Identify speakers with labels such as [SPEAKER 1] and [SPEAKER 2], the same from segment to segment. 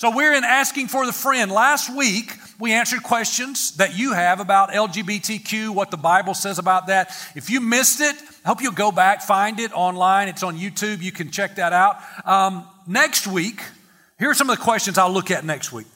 [SPEAKER 1] So we're in asking for the friend. Last week, we answered questions that you have about LGBTQ, what the Bible says about that. If you missed it, I hope you'll go back, find it online. It's on YouTube. You can check that out. Um, next week, here are some of the questions I'll look at next week.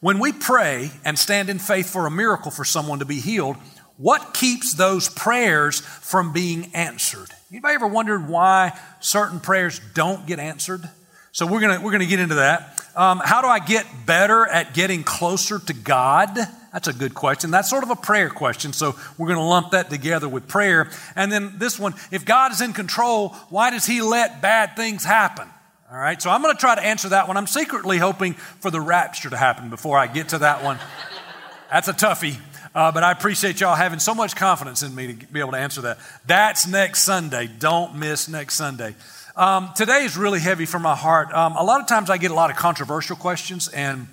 [SPEAKER 1] When we pray and stand in faith for a miracle for someone to be healed, what keeps those prayers from being answered? Anybody ever wondered why certain prayers don't get answered? So we're gonna we're gonna get into that. Um, how do I get better at getting closer to God? That's a good question. That's sort of a prayer question. So we're going to lump that together with prayer. And then this one if God is in control, why does He let bad things happen? All right, so I'm going to try to answer that one. I'm secretly hoping for the rapture to happen before I get to that one. That's a toughie. Uh, but I appreciate y'all having so much confidence in me to be able to answer that. That's next Sunday. Don't miss next Sunday. Um, today is really heavy for my heart. Um, a lot of times I get a lot of controversial questions, and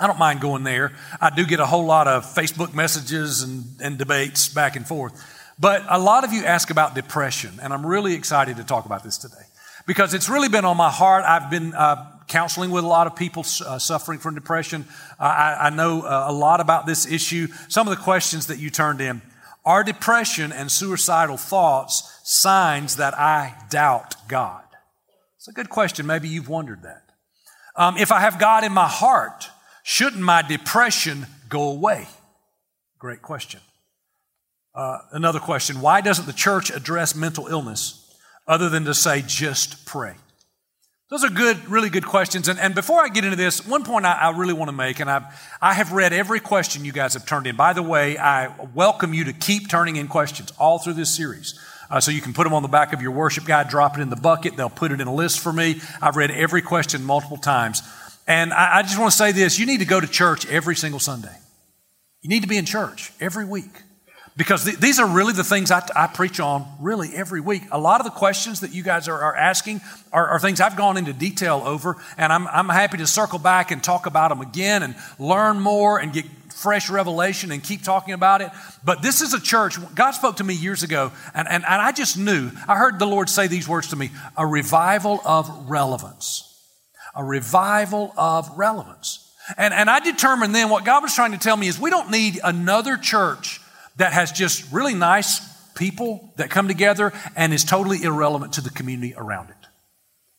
[SPEAKER 1] I don't mind going there. I do get a whole lot of Facebook messages and, and debates back and forth. But a lot of you ask about depression, and I'm really excited to talk about this today because it's really been on my heart. I've been uh, counseling with a lot of people uh, suffering from depression. Uh, I, I, know uh, a lot about this issue. Some of the questions that you turned in are depression and suicidal thoughts signs that I doubt God? It's a good question. Maybe you've wondered that. Um, if I have God in my heart, shouldn't my depression go away? Great question. Uh, another question Why doesn't the church address mental illness other than to say just pray? Those are good, really good questions. And, and before I get into this, one point I, I really want to make, and I've, I have read every question you guys have turned in. By the way, I welcome you to keep turning in questions all through this series. Uh, so you can put them on the back of your worship guide, drop it in the bucket. They'll put it in a list for me. I've read every question multiple times. And I, I just want to say this you need to go to church every single Sunday. You need to be in church every week. Because th- these are really the things I, I, preach on really every week. A lot of the questions that you guys are, are asking are, are, things I've gone into detail over, and I'm, I'm happy to circle back and talk about them again and learn more and get fresh revelation and keep talking about it. But this is a church, God spoke to me years ago, and, and, and I just knew, I heard the Lord say these words to me a revival of relevance. A revival of relevance. And, and I determined then what God was trying to tell me is we don't need another church that has just really nice people that come together and is totally irrelevant to the community around it.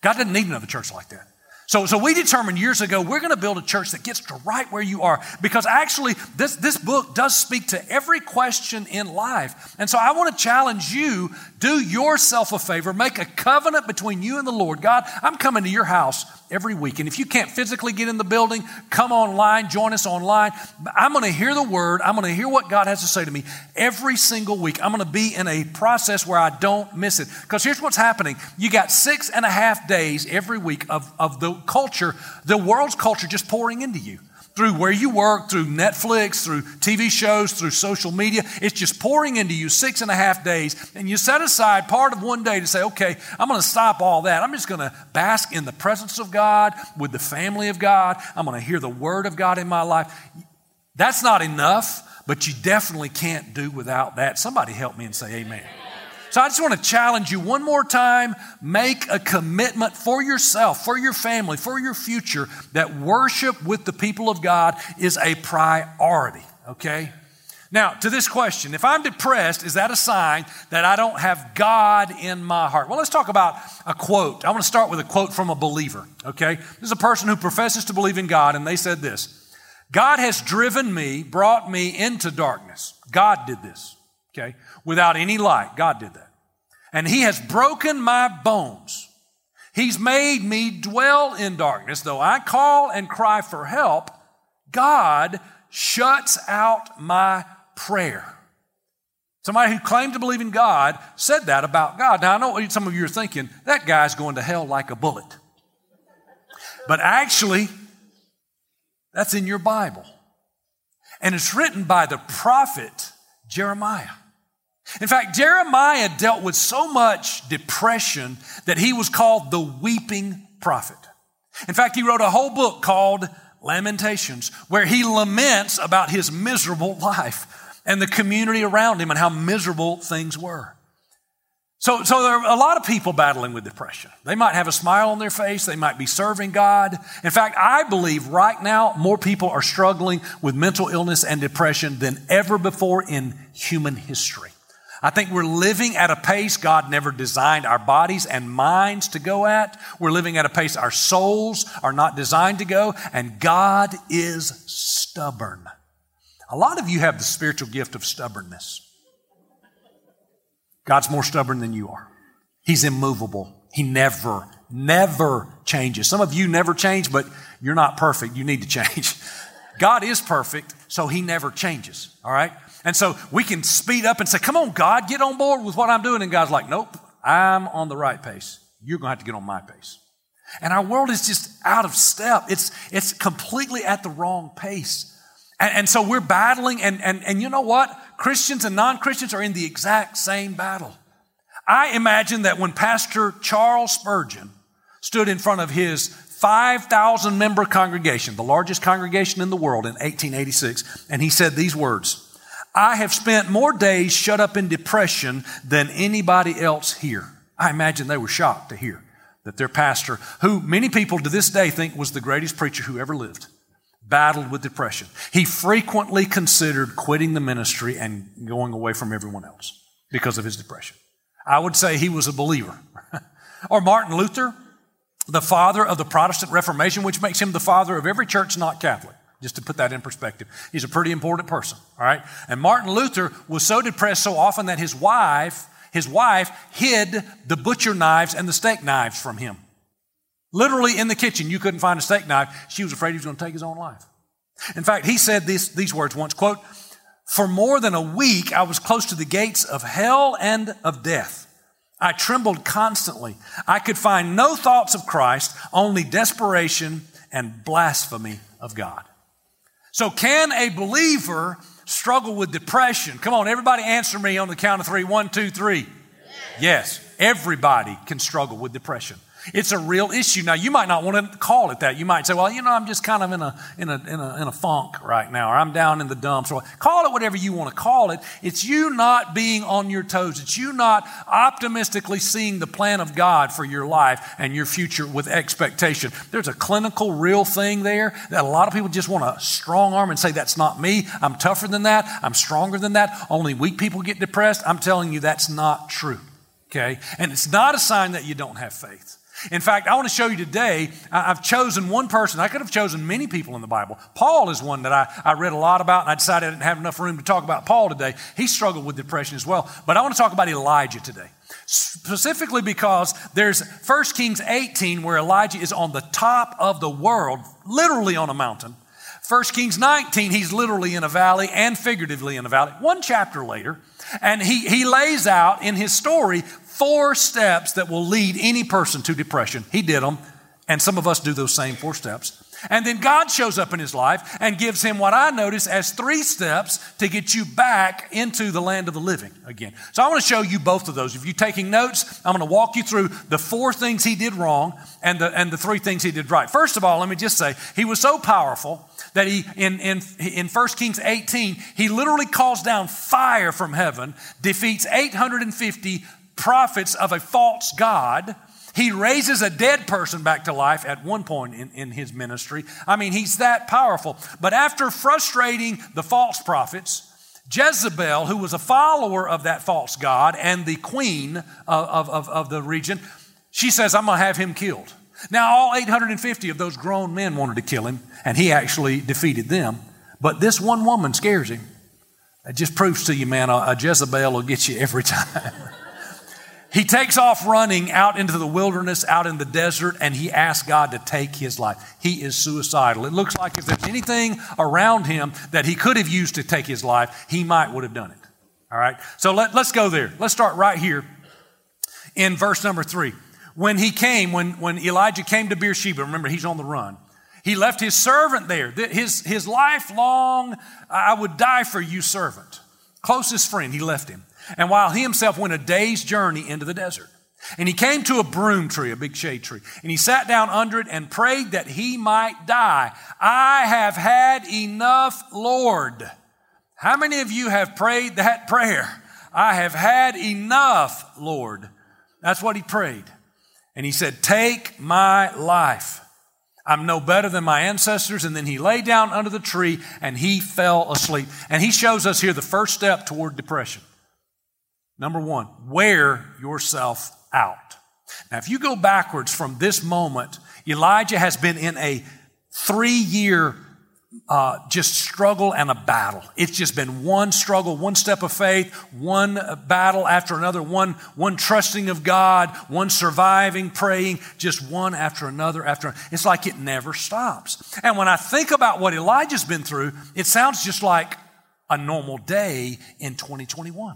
[SPEAKER 1] God doesn't need another church like that. So, so we determined years ago we're going to build a church that gets to right where you are because actually this, this book does speak to every question in life. And so I want to challenge you do yourself a favor, make a covenant between you and the Lord. God, I'm coming to your house every week. And if you can't physically get in the building, come online, join us online. I'm going to hear the word. I'm going to hear what God has to say to me every single week. I'm going to be in a process where I don't miss it. Because here's what's happening you got six and a half days every week of, of the culture, the world's culture just pouring into you through where you work, through Netflix, through TV shows, through social media. It's just pouring into you six and a half days. And you set aside part of one day to say, okay, I'm going to stop all that. I'm just going to bask in the presence of God, with the family of God. I'm going to hear the word of God in my life. That's not enough, but you definitely can't do without that. Somebody help me and say amen. So I just want to challenge you one more time make a commitment for yourself, for your family, for your future that worship with the people of God is a priority, okay? Now, to this question, if I'm depressed, is that a sign that I don't have God in my heart? Well, let's talk about a quote. I want to start with a quote from a believer, okay? This is a person who professes to believe in God, and they said this God has driven me, brought me into darkness. God did this, okay? without any light. God did that. And He has broken my bones. He's made me dwell in darkness. Though I call and cry for help, God shuts out my prayer. Somebody who claimed to believe in God said that about God. Now, I know some of you are thinking, that guy's going to hell like a bullet. But actually, that's in your Bible. And it's written by the prophet Jeremiah. In fact, Jeremiah dealt with so much depression that he was called the weeping prophet. In fact, he wrote a whole book called Lamentations, where he laments about his miserable life and the community around him and how miserable things were. So, so there are a lot of people battling with depression. They might have a smile on their face. They might be serving God. In fact, I believe right now more people are struggling with mental illness and depression than ever before in human history. I think we're living at a pace God never designed our bodies and minds to go at. We're living at a pace our souls are not designed to go, and God is stubborn. A lot of you have the spiritual gift of stubbornness. God's more stubborn than you are. He's immovable. He never, never changes. Some of you never change, but you're not perfect. You need to change. God is perfect, so He never changes. All right? And so we can speed up and say, Come on, God, get on board with what I'm doing. And God's like, Nope, I'm on the right pace. You're going to have to get on my pace. And our world is just out of step. It's, it's completely at the wrong pace. And, and so we're battling, and, and, and you know what? Christians and non Christians are in the exact same battle. I imagine that when Pastor Charles Spurgeon stood in front of his 5,000 member congregation, the largest congregation in the world in 1886, and he said these words I have spent more days shut up in depression than anybody else here. I imagine they were shocked to hear that their pastor, who many people to this day think was the greatest preacher who ever lived, battled with depression. He frequently considered quitting the ministry and going away from everyone else because of his depression. I would say he was a believer. or Martin Luther, the father of the Protestant Reformation, which makes him the father of every church not Catholic. Just to put that in perspective. He's a pretty important person, all right? And Martin Luther was so depressed so often that his wife, his wife hid the butcher knives and the steak knives from him. Literally in the kitchen, you couldn't find a steak knife. She was afraid he was going to take his own life. In fact, he said this, these words once, quote, for more than a week, I was close to the gates of hell and of death. I trembled constantly. I could find no thoughts of Christ, only desperation and blasphemy of God. So, can a believer struggle with depression? Come on, everybody answer me on the count of three. One, two, three. Yes, yes everybody can struggle with depression. It's a real issue. Now, you might not want to call it that. You might say, well, you know, I'm just kind of in a, in a, in a, in a funk right now, or I'm down in the dumps, or call it whatever you want to call it. It's you not being on your toes. It's you not optimistically seeing the plan of God for your life and your future with expectation. There's a clinical, real thing there that a lot of people just want to strong arm and say, that's not me. I'm tougher than that. I'm stronger than that. Only weak people get depressed. I'm telling you, that's not true. Okay? And it's not a sign that you don't have faith. In fact, I want to show you today, I've chosen one person. I could have chosen many people in the Bible. Paul is one that I, I read a lot about, and I decided I didn't have enough room to talk about Paul today. He struggled with depression as well. But I want to talk about Elijah today. Specifically because there's 1 Kings 18 where Elijah is on the top of the world, literally on a mountain. 1 Kings 19, he's literally in a valley and figuratively in a valley. One chapter later, and he, he lays out in his story four steps that will lead any person to depression. He did them, and some of us do those same four steps. And then God shows up in his life and gives him what I notice as three steps to get you back into the land of the living again. So I want to show you both of those. If you're taking notes, I'm going to walk you through the four things he did wrong and the, and the three things he did right. First of all, let me just say, he was so powerful that he, in, in, in 1 Kings 18, he literally calls down fire from heaven, defeats 850 prophets of a false God. He raises a dead person back to life at one point in, in his ministry. I mean, he's that powerful. But after frustrating the false prophets, Jezebel, who was a follower of that false God and the queen of, of, of the region, she says, I'm going to have him killed. Now, all 850 of those grown men wanted to kill him, and he actually defeated them. But this one woman scares him. It just proves to you, man, a, a Jezebel will get you every time. He takes off running out into the wilderness, out in the desert, and he asks God to take his life. He is suicidal. It looks like if there's anything around him that he could have used to take his life, he might would have done it. All right? So let, let's go there. Let's start right here in verse number three. When he came, when, when Elijah came to Beersheba, remember he's on the run. He left his servant there, his, his lifelong, I would die for you servant, closest friend, he left him. And while he himself went a day's journey into the desert. And he came to a broom tree, a big shade tree, and he sat down under it and prayed that he might die. I have had enough, Lord. How many of you have prayed that prayer? I have had enough, Lord. That's what he prayed. And he said, Take my life. I'm no better than my ancestors. And then he lay down under the tree and he fell asleep. And he shows us here the first step toward depression. Number one, wear yourself out. Now, if you go backwards from this moment, Elijah has been in a three year uh, just struggle and a battle. It's just been one struggle, one step of faith, one battle after another, one, one trusting of God, one surviving, praying, just one after another after. another. It's like it never stops. And when I think about what Elijah's been through, it sounds just like a normal day in 2021.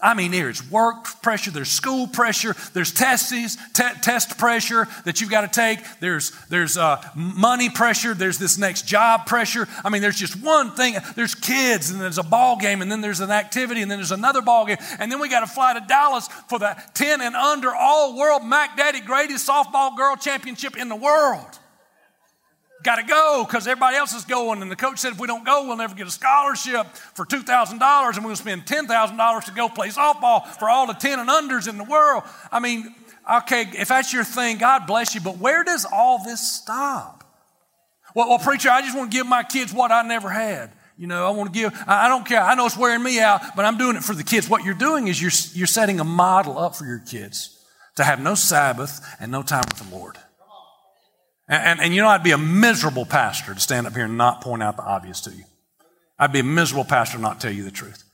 [SPEAKER 1] I mean, there's work pressure, there's school pressure, there's testes, test pressure that you've got to take, there's, there's uh, money pressure, there's this next job pressure. I mean, there's just one thing. There's kids, and there's a ball game, and then there's an activity, and then there's another ball game, and then we got to fly to Dallas for the 10 and under all world Mac Daddy greatest softball girl championship in the world got to go because everybody else is going. And the coach said, if we don't go, we'll never get a scholarship for $2,000 and we're going to spend $10,000 to go play softball for all the 10 and unders in the world. I mean, okay, if that's your thing, God bless you, but where does all this stop? Well, well preacher, I just want to give my kids what I never had. You know, I want to give, I don't care. I know it's wearing me out, but I'm doing it for the kids. What you're doing is you're, you're setting a model up for your kids to have no Sabbath and no time with the Lord. And, and, you know, I'd be a miserable pastor to stand up here and not point out the obvious to you. I'd be a miserable pastor to not tell you the truth.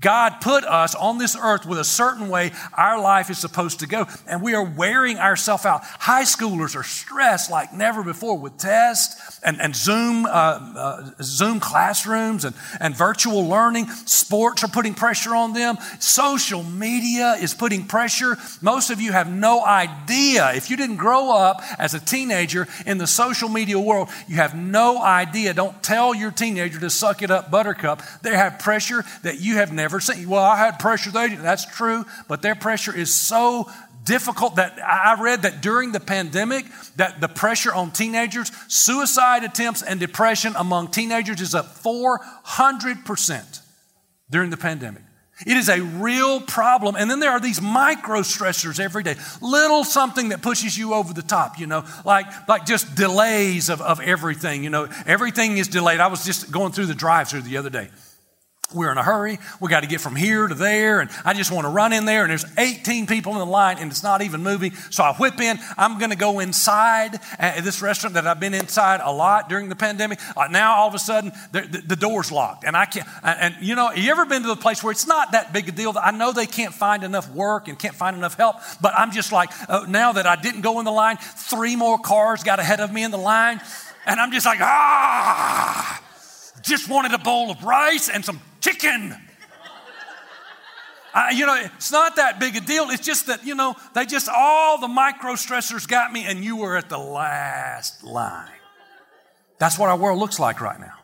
[SPEAKER 1] God put us on this earth with a certain way our life is supposed to go, and we are wearing ourselves out. High schoolers are stressed like never before with tests and, and Zoom, uh, uh, Zoom classrooms and, and virtual learning. Sports are putting pressure on them. Social media is putting pressure. Most of you have no idea. If you didn't grow up as a teenager in the social media world, you have no idea. Don't tell your teenager to suck it up, buttercup. They have pressure that you have never never seen. Well, I had pressure there. That's true, but their pressure is so difficult that I read that during the pandemic that the pressure on teenagers, suicide attempts and depression among teenagers is up 400% during the pandemic. It is a real problem. And then there are these micro stressors every day. Little something that pushes you over the top, you know, like, like just delays of, of everything. You know, everything is delayed. I was just going through the drive through the other day we're in a hurry. We got to get from here to there. And I just want to run in there. And there's 18 people in the line and it's not even moving. So I whip in. I'm going to go inside at this restaurant that I've been inside a lot during the pandemic. Uh, now all of a sudden the, the, the, door's locked. And I can't, and, and you know, you ever been to the place where it's not that big a deal? I know they can't find enough work and can't find enough help. But I'm just like, uh, now that I didn't go in the line, three more cars got ahead of me in the line. And I'm just like, ah, just wanted a bowl of rice and some chicken. I, you know, it's not that big a deal. It's just that, you know, they just, all the micro stressors got me, and you were at the last line. That's what our world looks like right now.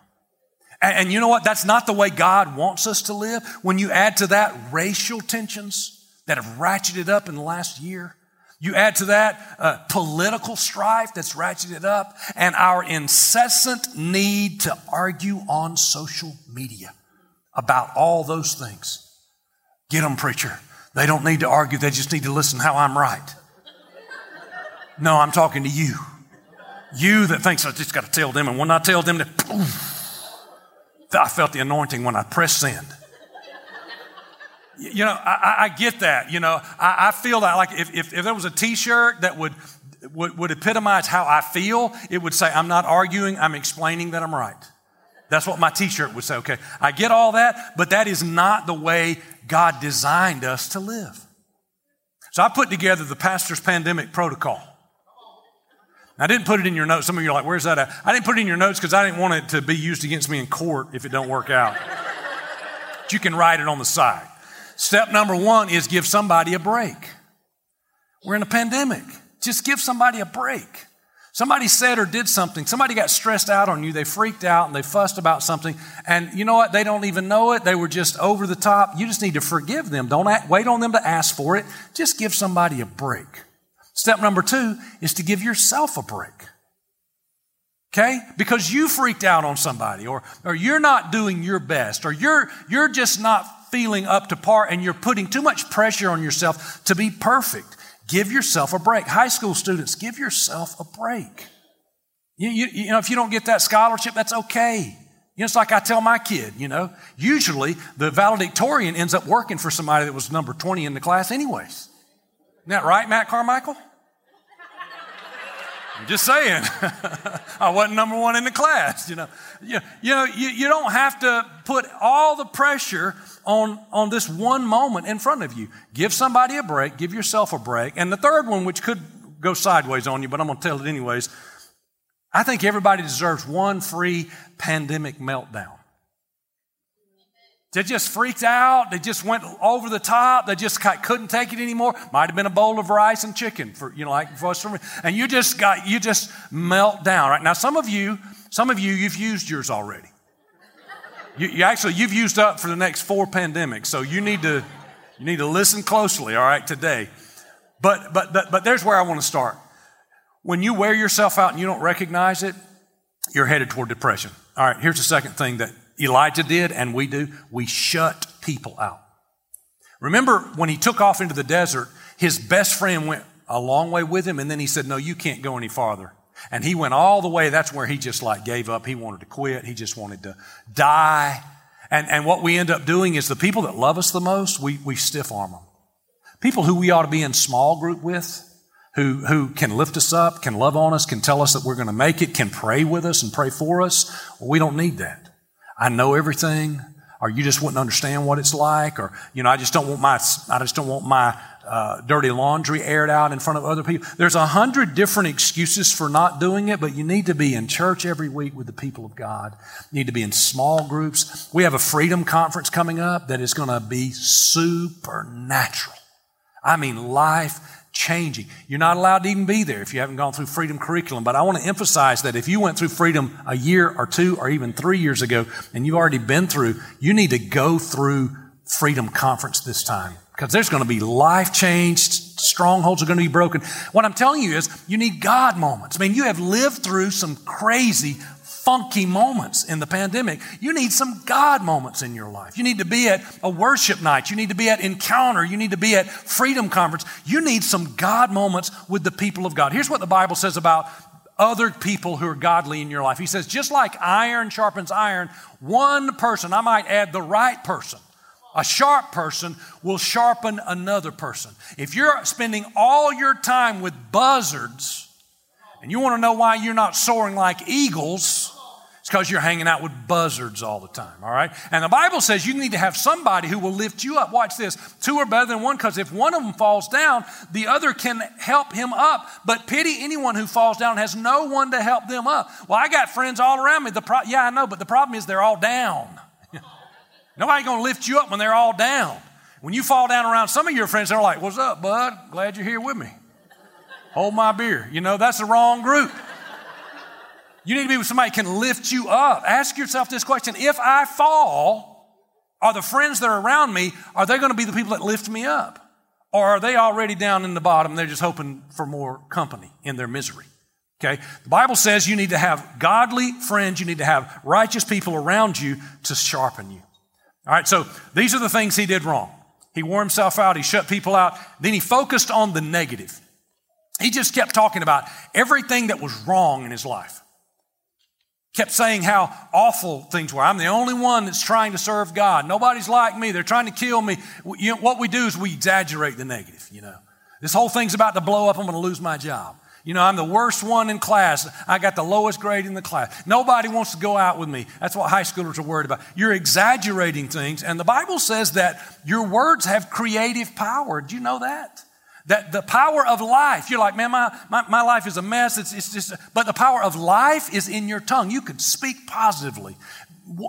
[SPEAKER 1] And, and you know what? That's not the way God wants us to live. When you add to that racial tensions that have ratcheted up in the last year, you add to that uh, political strife that's ratcheted up, and our incessant need to argue on social media about all those things. Get them, preacher. They don't need to argue, they just need to listen how I'm right. No, I'm talking to you. You that thinks I just got to tell them, and when I tell them that, I felt the anointing when I pressed send. You know, I, I get that. You know, I, I feel that like if, if, if there was a t shirt that would, would, would epitomize how I feel, it would say, I'm not arguing, I'm explaining that I'm right. That's what my t shirt would say. Okay, I get all that, but that is not the way God designed us to live. So I put together the pastor's pandemic protocol. I didn't put it in your notes. Some of you are like, where's that at? I didn't put it in your notes because I didn't want it to be used against me in court if it don't work out. but you can write it on the side. Step number one is give somebody a break. We're in a pandemic. Just give somebody a break. Somebody said or did something. Somebody got stressed out on you. They freaked out and they fussed about something. And you know what? They don't even know it. They were just over the top. You just need to forgive them. Don't act, wait on them to ask for it. Just give somebody a break. Step number two is to give yourself a break. Okay? Because you freaked out on somebody or, or you're not doing your best or you're, you're just not feeling up to par and you're putting too much pressure on yourself to be perfect. Give yourself a break. High school students, give yourself a break. You, you, you know, if you don't get that scholarship, that's okay. You know, it's like I tell my kid, you know, usually the valedictorian ends up working for somebody that was number 20 in the class, anyways. Isn't that right, Matt Carmichael? I'm just saying. I wasn't number one in the class, you know. You, you know, you, you don't have to put all the pressure on, on this one moment in front of you. Give somebody a break, give yourself a break. And the third one, which could go sideways on you, but I'm going to tell it anyways. I think everybody deserves one free pandemic meltdown. They just freaked out. They just went over the top. They just couldn't take it anymore. Might have been a bowl of rice and chicken for, you know, like for us. And you just got, you just melt down, right? Now, some of you, some of you, you've used yours already. You, you actually, you've used up for the next four pandemics. So you need to, you need to listen closely, all right, today. But, but, but, but there's where I want to start. When you wear yourself out and you don't recognize it, you're headed toward depression. All right, here's the second thing that Elijah did and we do. We shut people out. Remember when he took off into the desert, his best friend went a long way with him and then he said, No, you can't go any farther. And he went all the way. That's where he just like gave up. He wanted to quit. He just wanted to die. And, and what we end up doing is the people that love us the most, we, we stiff arm them. People who we ought to be in small group with, who, who can lift us up, can love on us, can tell us that we're going to make it, can pray with us and pray for us. Well, we don't need that. I know everything, or you just wouldn't understand what it's like, or, you know, I just don't want my, I just don't want my uh, dirty laundry aired out in front of other people. There's a hundred different excuses for not doing it, but you need to be in church every week with the people of God. You need to be in small groups. We have a freedom conference coming up that is going to be supernatural. I mean, life changing. You're not allowed to even be there if you haven't gone through freedom curriculum. But I want to emphasize that if you went through freedom a year or two or even three years ago and you've already been through, you need to go through freedom conference this time because there's going to be life changed. Strongholds are going to be broken. What I'm telling you is you need God moments. I mean, you have lived through some crazy funky moments in the pandemic. You need some God moments in your life. You need to be at a worship night. You need to be at encounter. You need to be at freedom conference. You need some God moments with the people of God. Here's what the Bible says about other people who are godly in your life. He says, just like iron sharpens iron, one person, I might add the right person, a sharp person will sharpen another person. If you're spending all your time with buzzards, and you want to know why you're not soaring like eagles, because you're hanging out with buzzards all the time, all right? And the Bible says you need to have somebody who will lift you up. Watch this. Two are better than one because if one of them falls down, the other can help him up. But pity anyone who falls down has no one to help them up. Well, I got friends all around me. The pro- yeah, I know, but the problem is they're all down. Nobody going to lift you up when they're all down. When you fall down around some of your friends, they're like, What's up, bud? Glad you're here with me. Hold my beer. You know, that's the wrong group. You need to be with somebody can lift you up. Ask yourself this question If I fall, are the friends that are around me, are they going to be the people that lift me up? Or are they already down in the bottom? They're just hoping for more company in their misery. Okay? The Bible says you need to have godly friends, you need to have righteous people around you to sharpen you. All right, so these are the things he did wrong. He wore himself out, he shut people out, then he focused on the negative. He just kept talking about everything that was wrong in his life. Kept saying how awful things were. I'm the only one that's trying to serve God. Nobody's like me. They're trying to kill me. You know, what we do is we exaggerate the negative, you know. This whole thing's about to blow up. I'm going to lose my job. You know, I'm the worst one in class. I got the lowest grade in the class. Nobody wants to go out with me. That's what high schoolers are worried about. You're exaggerating things. And the Bible says that your words have creative power. Do you know that? That the power of life, you're like, man, my, my, my life is a mess. It's, it's just, but the power of life is in your tongue. You can speak positively.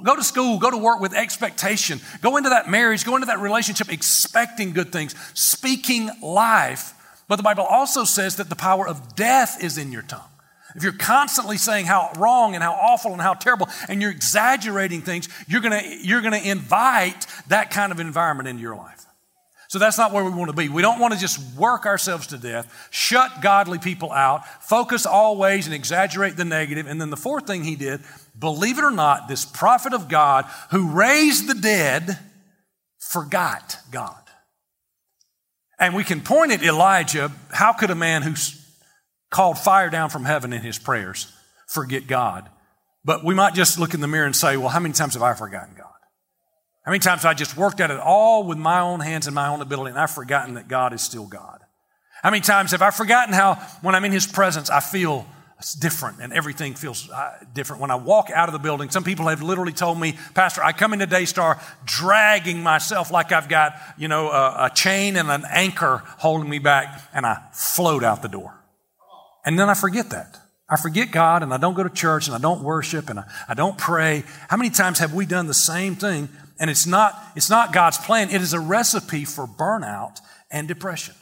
[SPEAKER 1] Go to school, go to work with expectation. Go into that marriage, go into that relationship expecting good things, speaking life. But the Bible also says that the power of death is in your tongue. If you're constantly saying how wrong and how awful and how terrible, and you're exaggerating things, you're gonna, you're gonna invite that kind of environment into your life. So that's not where we want to be. We don't want to just work ourselves to death, shut godly people out, focus always and exaggerate the negative. And then the fourth thing he did, believe it or not, this prophet of God who raised the dead forgot God. And we can point at Elijah. How could a man who called fire down from heaven in his prayers forget God? But we might just look in the mirror and say, well, how many times have I forgotten God? How many times I just worked at it all with my own hands and my own ability and I've forgotten that God is still God? How many times have I forgotten how when I'm in His presence, I feel different and everything feels uh, different. When I walk out of the building, some people have literally told me, Pastor, I come into Daystar dragging myself like I've got, you know, a, a chain and an anchor holding me back and I float out the door. And then I forget that. I forget God and I don't go to church and I don't worship and I, I don't pray. How many times have we done the same thing? And it's not, it's not God's plan. It is a recipe for burnout and depression.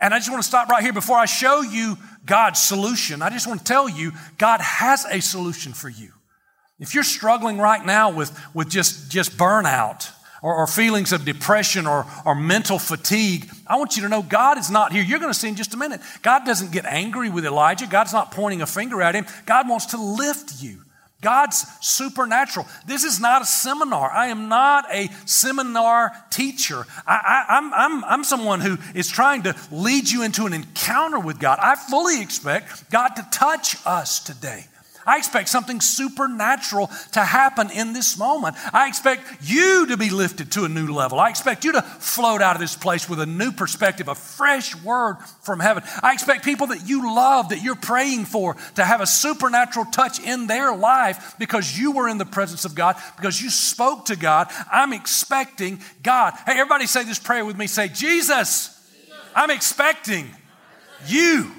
[SPEAKER 1] And I just want to stop right here before I show you God's solution. I just want to tell you God has a solution for you. If you're struggling right now with, with just, just burnout or, or feelings of depression or, or mental fatigue, I want you to know God is not here. You're going to see in just a minute. God doesn't get angry with Elijah. God's not pointing a finger at him. God wants to lift you. God's supernatural. This is not a seminar. I am not a seminar teacher. I, am I'm, I'm, I'm someone who is trying to lead you into an encounter with God. I fully expect God to touch us today. I expect something supernatural to happen in this moment. I expect you to be lifted to a new level. I expect you to float out of this place with a new perspective, a fresh word from heaven. I expect people that you love, that you're praying for, to have a supernatural touch in their life because you were in the presence of God, because you spoke to God. I'm expecting God. Hey, everybody say this prayer with me. Say, Jesus, I'm expecting you.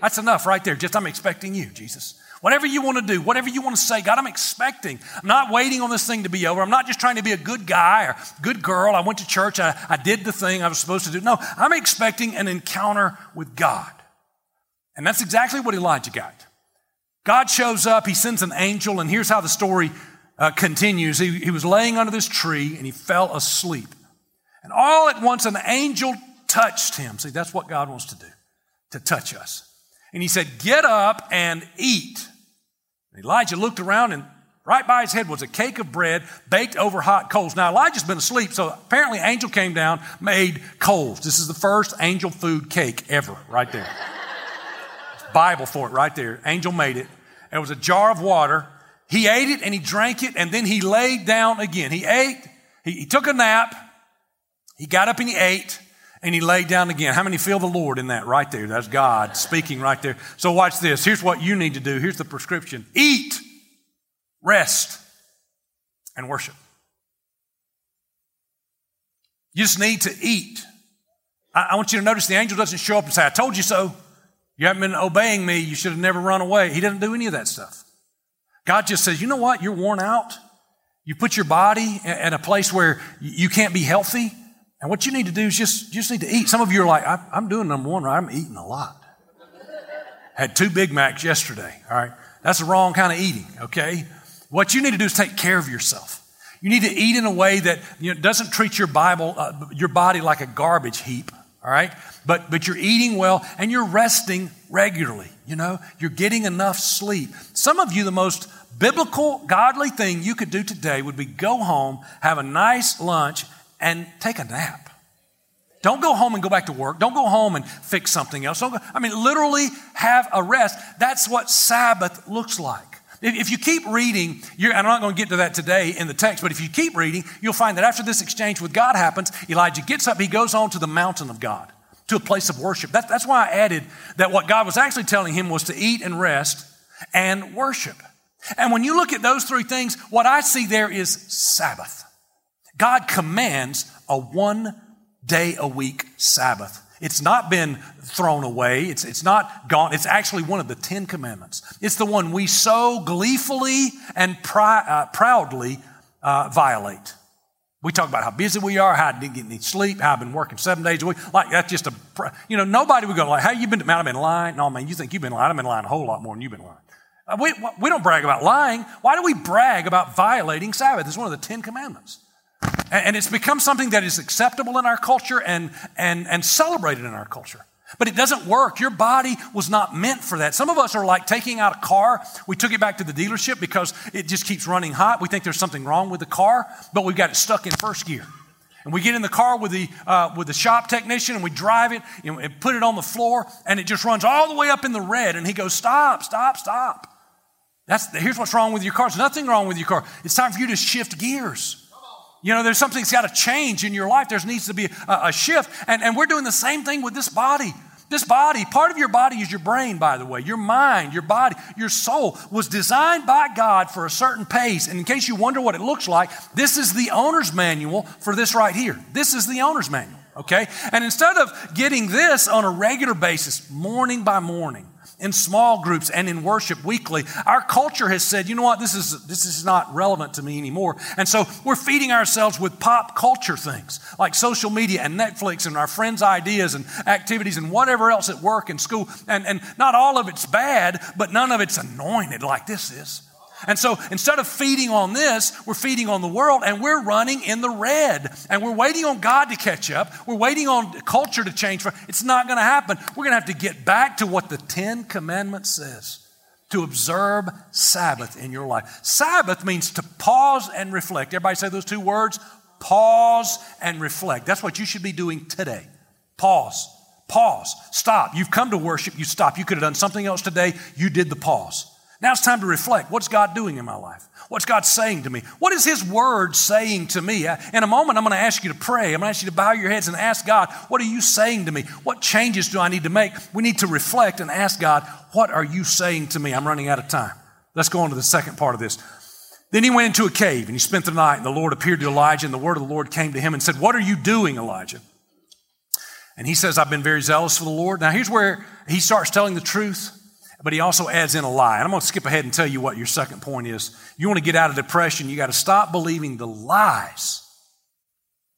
[SPEAKER 1] That's enough right there. Just I'm expecting you, Jesus. Whatever you want to do, whatever you want to say, God, I'm expecting. I'm not waiting on this thing to be over. I'm not just trying to be a good guy or good girl. I went to church. I, I did the thing I was supposed to do. No, I'm expecting an encounter with God. And that's exactly what Elijah got. God shows up, he sends an angel, and here's how the story uh, continues. He, he was laying under this tree and he fell asleep. And all at once, an angel touched him. See, that's what God wants to do, to touch us. And he said, Get up and eat. And Elijah looked around, and right by his head was a cake of bread baked over hot coals. Now, Elijah's been asleep, so apparently, angel came down, made coals. This is the first angel food cake ever, right there. Bible for it, right there. Angel made it. It was a jar of water. He ate it and he drank it, and then he laid down again. He ate, he, he took a nap, he got up and he ate, and he laid down again. How many feel the Lord in that right there? That's God speaking right there. So watch this. Here's what you need to do. Here's the prescription. Eat, rest, and worship. You just need to eat. I, I want you to notice the angel doesn't show up and say, I told you so. You haven't been obeying me. You should have never run away. He doesn't do any of that stuff. God just says, you know what? You're worn out. You put your body in a place where you can't be healthy. And what you need to do is just, just need to eat. Some of you are like, I'm doing number one right. I'm eating a lot. Had two Big Macs yesterday. All right. That's the wrong kind of eating. Okay. What you need to do is take care of yourself. You need to eat in a way that you know, doesn't treat your Bible, uh, your body like a garbage heap. All right. But, but you're eating well and you're resting regularly. You know, you're getting enough sleep. Some of you, the most biblical, godly thing you could do today would be go home, have a nice lunch, and take a nap. Don't go home and go back to work. Don't go home and fix something else. Go, I mean, literally have a rest. That's what Sabbath looks like. If you keep reading, I'm not going to get to that today in the text, but if you keep reading, you'll find that after this exchange with God happens, Elijah gets up, he goes on to the mountain of God, to a place of worship. That, that's why I added that what God was actually telling him was to eat and rest and worship. And when you look at those three things, what I see there is Sabbath. God commands a one day a week Sabbath. It's not been thrown away. It's, it's not gone. It's actually one of the Ten Commandments. It's the one we so gleefully and uh, proudly uh, violate. We talk about how busy we are, how I didn't get any sleep, how I've been working seven days a week. Like that's just a, you know, nobody would go like, "How you been? Man, I've been lying." No, man, you think you've been lying? I've been lying a whole lot more than you've been lying. Uh, we, we don't brag about lying. Why do we brag about violating Sabbath? It's one of the Ten Commandments. And it's become something that is acceptable in our culture and, and, and celebrated in our culture. But it doesn't work. Your body was not meant for that. Some of us are like taking out a car. We took it back to the dealership because it just keeps running hot. We think there's something wrong with the car, but we've got it stuck in first gear. And we get in the car with the, uh, with the shop technician and we drive it and, and put it on the floor and it just runs all the way up in the red. And he goes, Stop, stop, stop. That's, here's what's wrong with your car. There's nothing wrong with your car. It's time for you to shift gears. You know, there's something that's got to change in your life. There needs to be a, a shift. And, and we're doing the same thing with this body. This body, part of your body is your brain, by the way. Your mind, your body, your soul was designed by God for a certain pace. And in case you wonder what it looks like, this is the owner's manual for this right here. This is the owner's manual, okay? And instead of getting this on a regular basis, morning by morning, in small groups and in worship weekly, our culture has said, you know what, this is, this is not relevant to me anymore. And so we're feeding ourselves with pop culture things like social media and Netflix and our friends' ideas and activities and whatever else at work and school. And, and not all of it's bad, but none of it's anointed like this is. And so instead of feeding on this, we're feeding on the world and we're running in the red. And we're waiting on God to catch up. We're waiting on culture to change. It's not going to happen. We're going to have to get back to what the Ten Commandments says to observe Sabbath in your life. Sabbath means to pause and reflect. Everybody say those two words pause and reflect. That's what you should be doing today. Pause. Pause. Stop. You've come to worship, you stop. You could have done something else today. You did the pause. Now it's time to reflect. What's God doing in my life? What's God saying to me? What is His Word saying to me? Uh, in a moment, I'm going to ask you to pray. I'm going to ask you to bow your heads and ask God, what are you saying to me? What changes do I need to make? We need to reflect and ask God, what are you saying to me? I'm running out of time. Let's go on to the second part of this. Then he went into a cave and he spent the night, and the Lord appeared to Elijah, and the word of the Lord came to him and said, What are you doing, Elijah? And he says, I've been very zealous for the Lord. Now, here's where he starts telling the truth but he also adds in a lie. And I'm going to skip ahead and tell you what your second point is. You want to get out of depression, you got to stop believing the lies,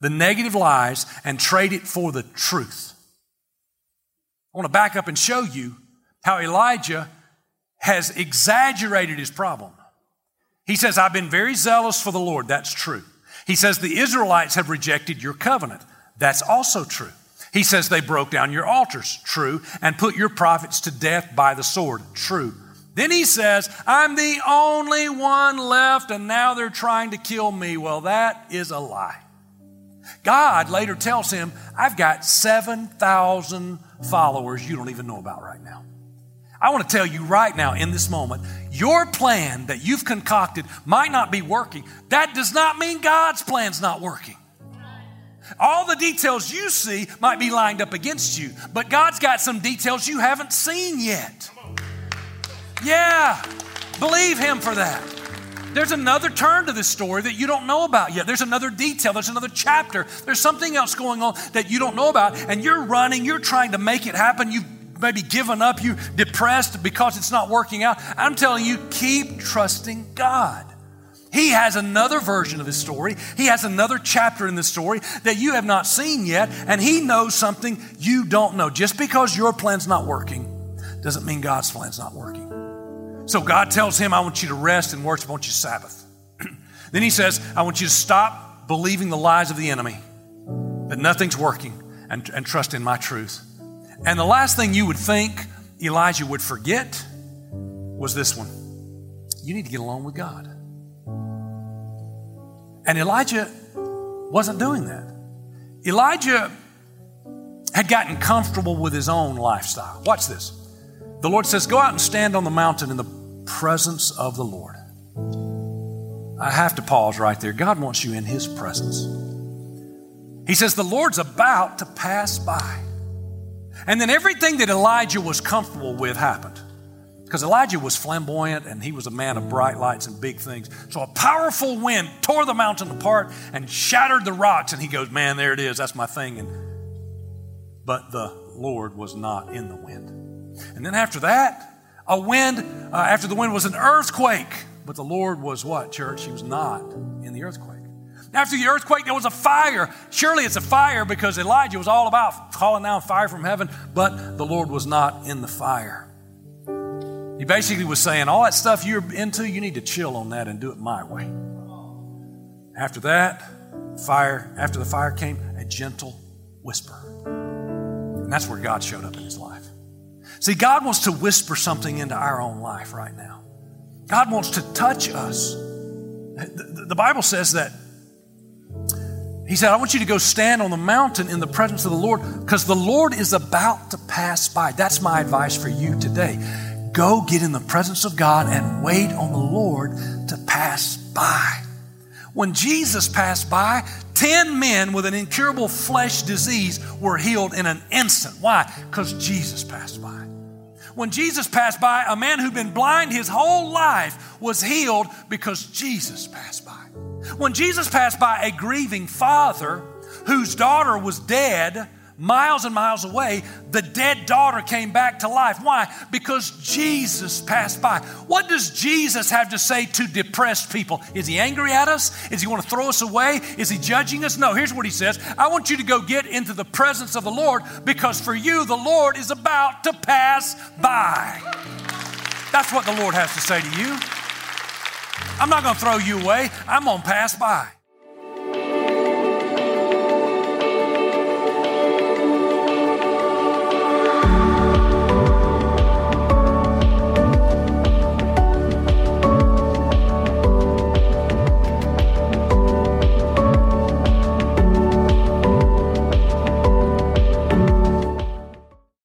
[SPEAKER 1] the negative lies, and trade it for the truth. I want to back up and show you how Elijah has exaggerated his problem. He says, I've been very zealous for the Lord. That's true. He says, the Israelites have rejected your covenant. That's also true. He says they broke down your altars, true, and put your prophets to death by the sword, true. Then he says, I'm the only one left, and now they're trying to kill me. Well, that is a lie. God later tells him, I've got 7,000 followers you don't even know about right now. I want to tell you right now, in this moment, your plan that you've concocted might not be working. That does not mean God's plan's not working. All the details you see might be lined up against you, but God's got some details you haven't seen yet. Yeah, believe Him for that. There's another turn to this story that you don't know about yet. There's another detail, there's another chapter, there's something else going on that you don't know about, and you're running, you're trying to make it happen. You've maybe given up, you depressed because it's not working out. I'm telling you, keep trusting God. He has another version of his story. He has another chapter in the story that you have not seen yet, and he knows something you don't know. Just because your plan's not working doesn't mean God's plan's not working. So God tells him, I want you to rest and worship, I want you to Sabbath. then he says, I want you to stop believing the lies of the enemy, that nothing's working, and, and trust in my truth. And the last thing you would think Elijah would forget was this one you need to get along with God. And Elijah wasn't doing that. Elijah had gotten comfortable with his own lifestyle. Watch this. The Lord says, Go out and stand on the mountain in the presence of the Lord. I have to pause right there. God wants you in His presence. He says, The Lord's about to pass by. And then everything that Elijah was comfortable with happened. Because Elijah was flamboyant and he was a man of bright lights and big things. So a powerful wind tore the mountain apart and shattered the rocks. And he goes, Man, there it is. That's my thing. And, but the Lord was not in the wind. And then after that, a wind, uh, after the wind was an earthquake. But the Lord was what, church? He was not in the earthquake. After the earthquake, there was a fire. Surely it's a fire because Elijah was all about calling down fire from heaven, but the Lord was not in the fire. He basically was saying, all that stuff you're into, you need to chill on that and do it my way. After that, fire, after the fire came, a gentle whisper. And that's where God showed up in his life. See, God wants to whisper something into our own life right now. God wants to touch us. The Bible says that He said, I want you to go stand on the mountain in the presence of the Lord because the Lord is about to pass by. That's my advice for you today. Go get in the presence of God and wait on the Lord to pass by. When Jesus passed by, 10 men with an incurable flesh disease were healed in an instant. Why? Because Jesus passed by. When Jesus passed by, a man who'd been blind his whole life was healed because Jesus passed by. When Jesus passed by a grieving father whose daughter was dead, miles and miles away, the dead daughter came back to life. Why? Because Jesus passed by. What does Jesus have to say to depressed people? Is he angry at us? Is he want to throw us away? Is he judging us? No, here's what he says I want you to go get into the presence of the Lord because for you, the Lord is about to pass by. That's what the Lord has to say to you. I'm not going to throw you away, I'm going to pass by.